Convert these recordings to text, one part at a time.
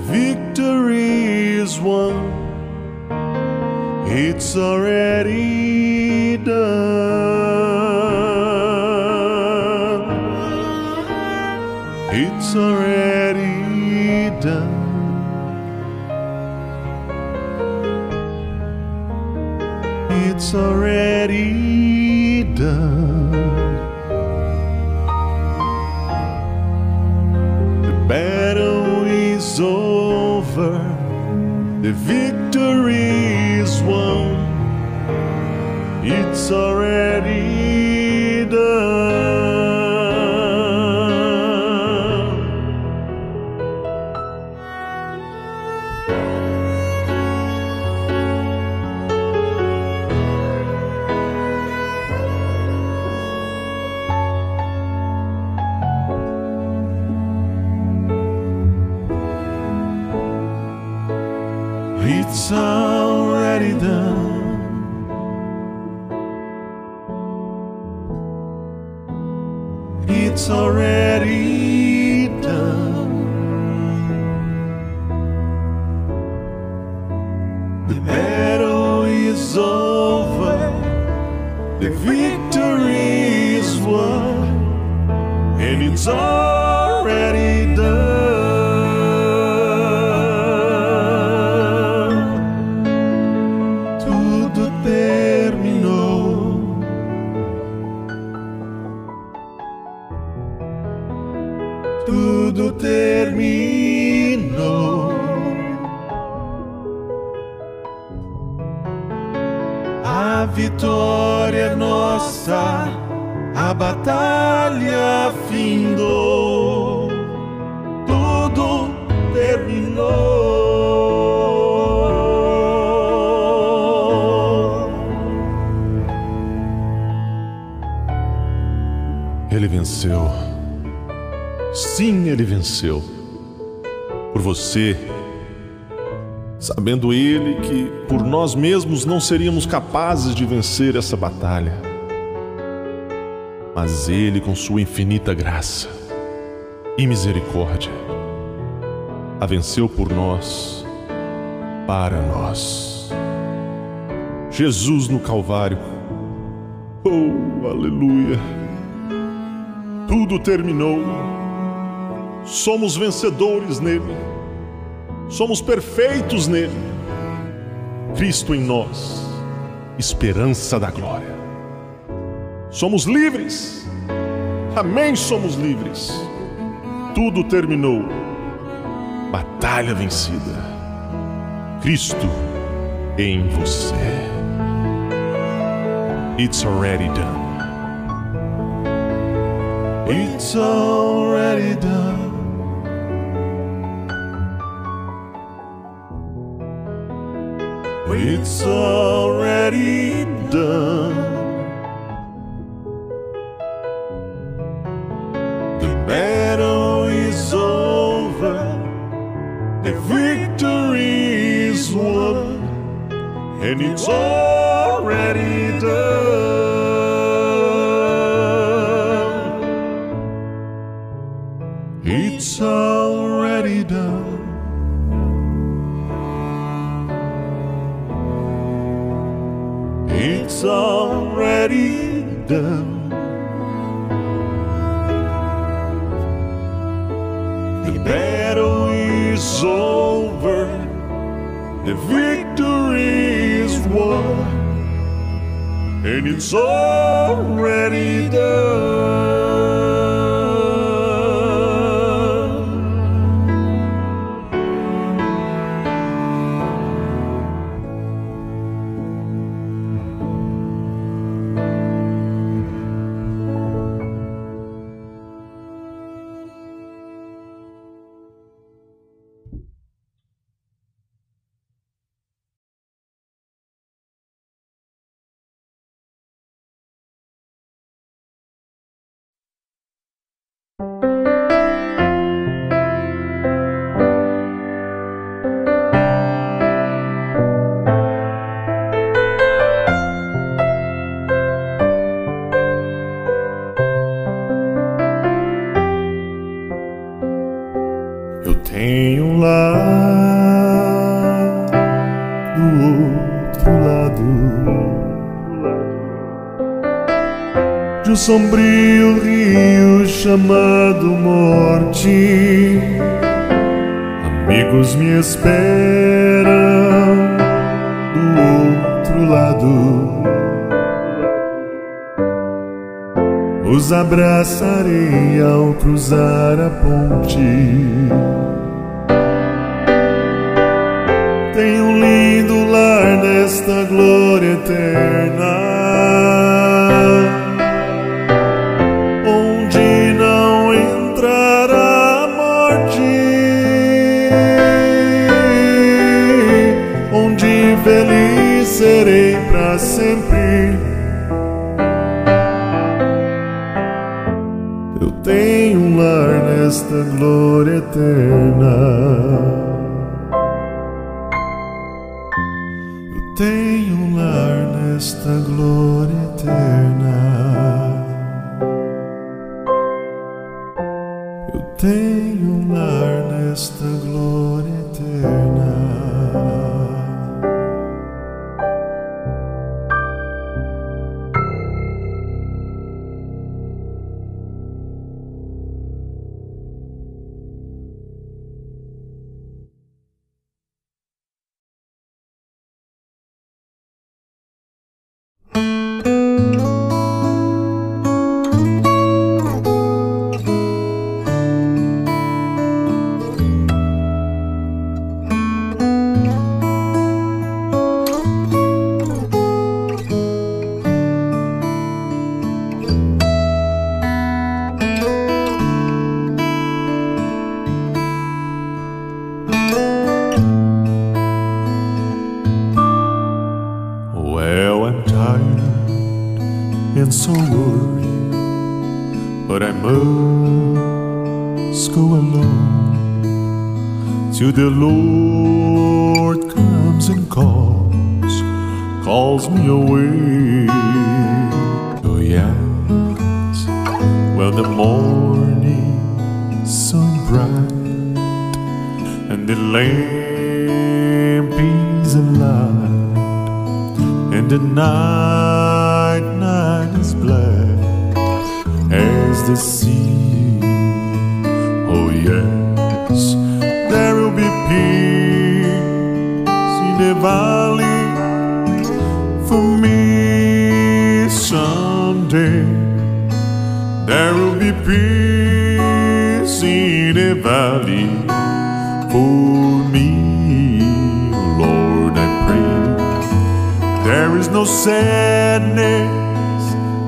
Victory is won. It's already done. It's already done. It's already The victory is won. It's already It's already Ele venceu. Sim, ele venceu. Por você, sabendo ele que por nós mesmos não seríamos capazes de vencer essa batalha. Mas ele, com sua infinita graça e misericórdia, a venceu por nós, para nós. Jesus no Calvário. Oh, aleluia! Tudo terminou. Somos vencedores nele. Somos perfeitos nele. Cristo em nós, esperança da glória. Somos livres. Amém, somos livres. Tudo terminou. Batalha vencida. Cristo em você. It's already done. It's already done. It's already done. The battle is over. The victory is won. And it's already done. Done. The battle is over. The victory is won. And it's already done. Eu tenho lá, do outro lado de um sombrio rio chamado morte. Amigos me esperam do outro lado. os abraçarei ao cruzar a ponte. Tenho um lindo lar nesta glória eterna. onde não entrará a morte, onde feliz Serei para sempre esta glória eterna. I'm tired and so worried, but I must go alone. Till the Lord comes and calls, calls me away. Oh yes, well the morning sun bright and the lamp is alive the night, night is black as the sea. Oh, yes, there will be peace in the valley for me someday. There will be peace in the valley. No sadness,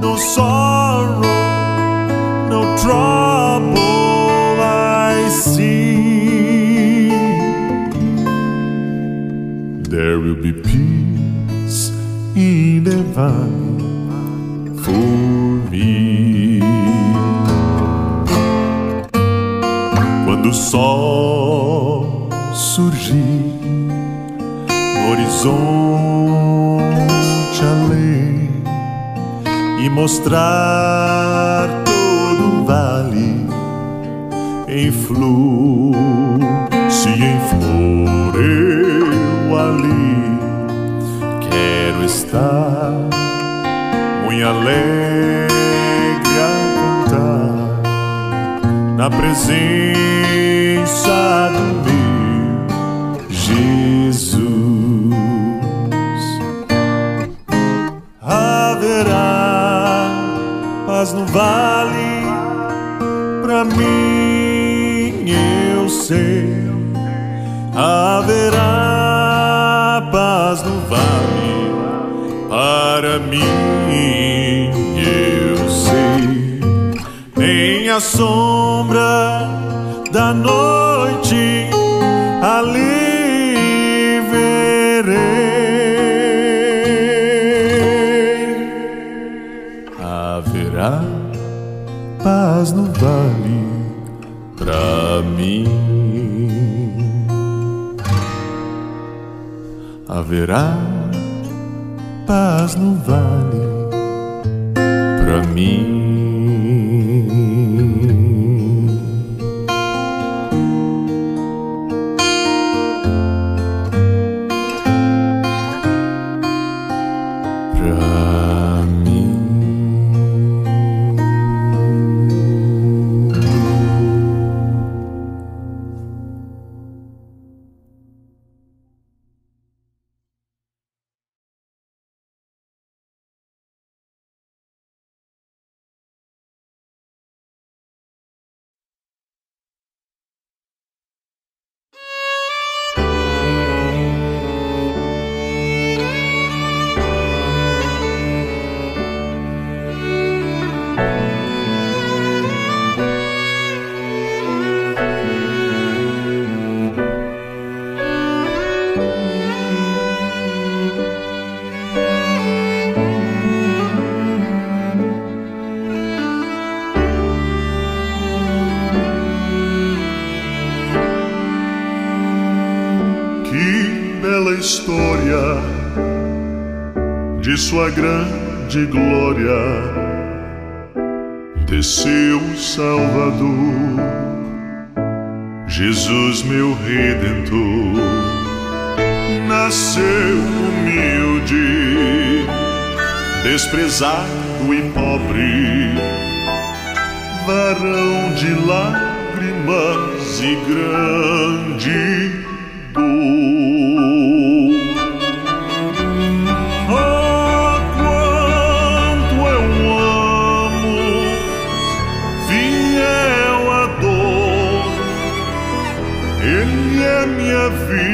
no sorrow, no trouble I see. There will be peace in heaven for me. Quando o sol surgir no horizonte e mostrar todo o vale em flor. Se em flor eu ali quero estar muito alegre a cantar na presença no vale, pra mim eu sei, haverá paz no vale, para mim eu sei, nem a sombra da noite ali vale pra mim. Haverá paz no vale pra mim. Grande glória. Desceu o Salvador, Jesus meu redentor. Nasceu humilde, desprezado e pobre, varão de lágrimas e grande heavy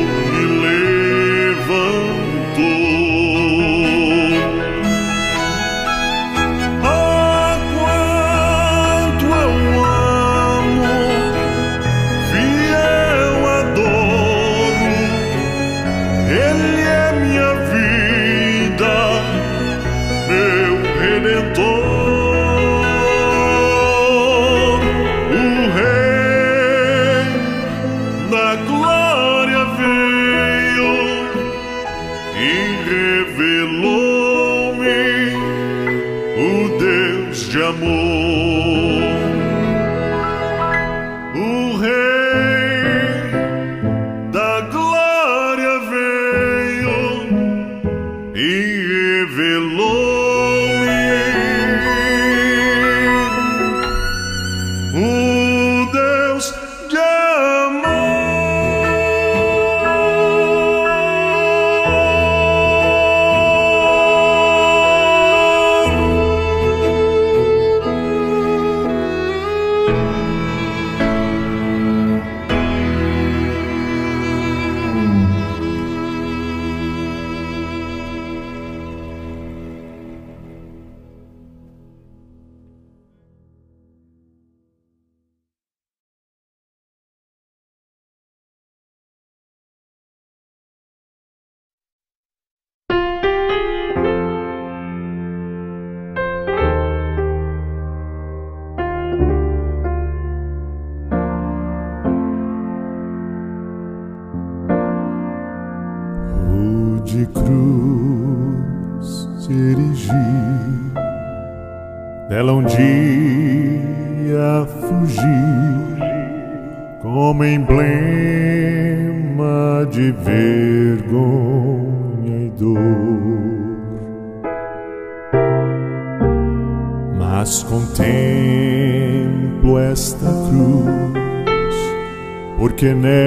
de cruz se erigir, dela um dia fugir, como emblema de vergonha e dor. Mas contemplo esta cruz, porque nela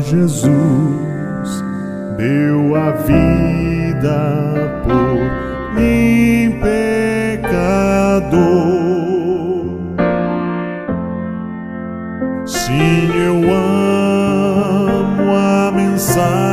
Jesus deu a vida por mim, pecador. Sim, eu amo a mensagem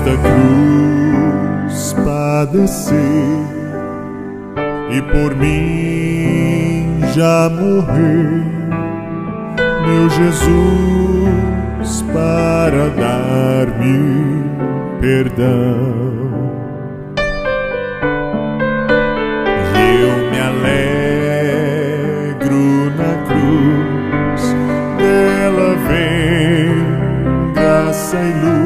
Nesta cruz padecer e por mim já morrer, meu Jesus, para dar-me perdão. Eu me alegro na cruz, dela vem graça e luz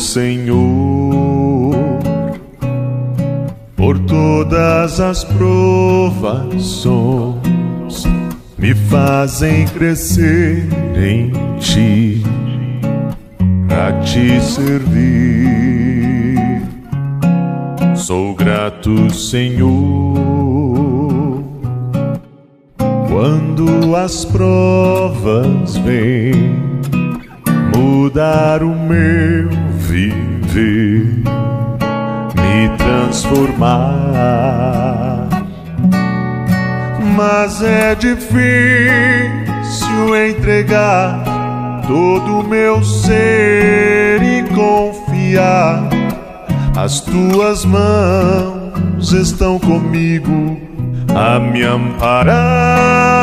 Senhor, por todas as provações me fazem crescer em Ti, a Te servir. Sou grato, Senhor, quando as provas vêm mudar o meu viver, me transformar. Mas é difícil entregar todo o meu ser e confiar. As tuas mãos estão comigo a me amparar.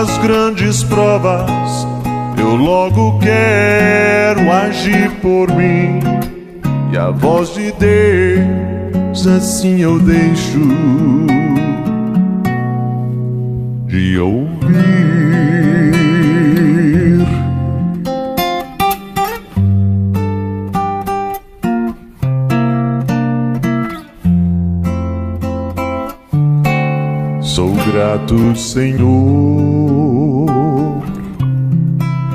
As grandes provas, eu logo quero agir por mim. E a voz de Deus assim eu deixo de ouvir. Sou grato, Senhor,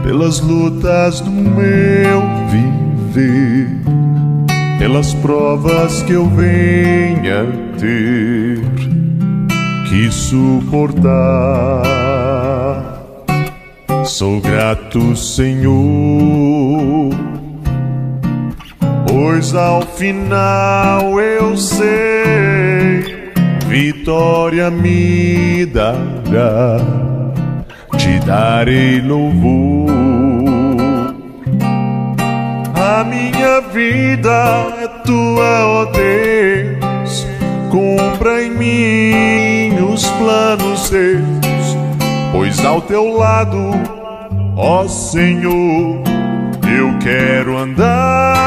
pelas lutas do meu viver, pelas provas que eu venha ter que suportar. Sou grato, Senhor, pois ao final eu sei vitória me dará, te darei louvor. A minha vida é tua, ó Deus, cumpra em mim os planos teus, pois ao teu lado, ó Senhor, eu quero andar.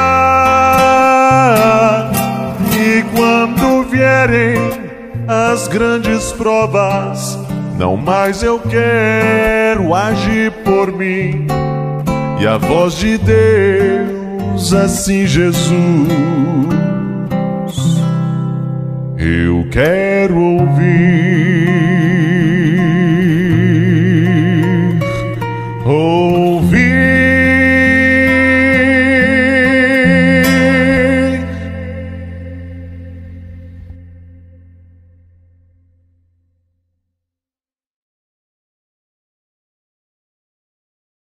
E quando vierem as grandes provas. Não mais eu quero agir por mim. E a voz de Deus, assim Jesus, eu quero ouvir.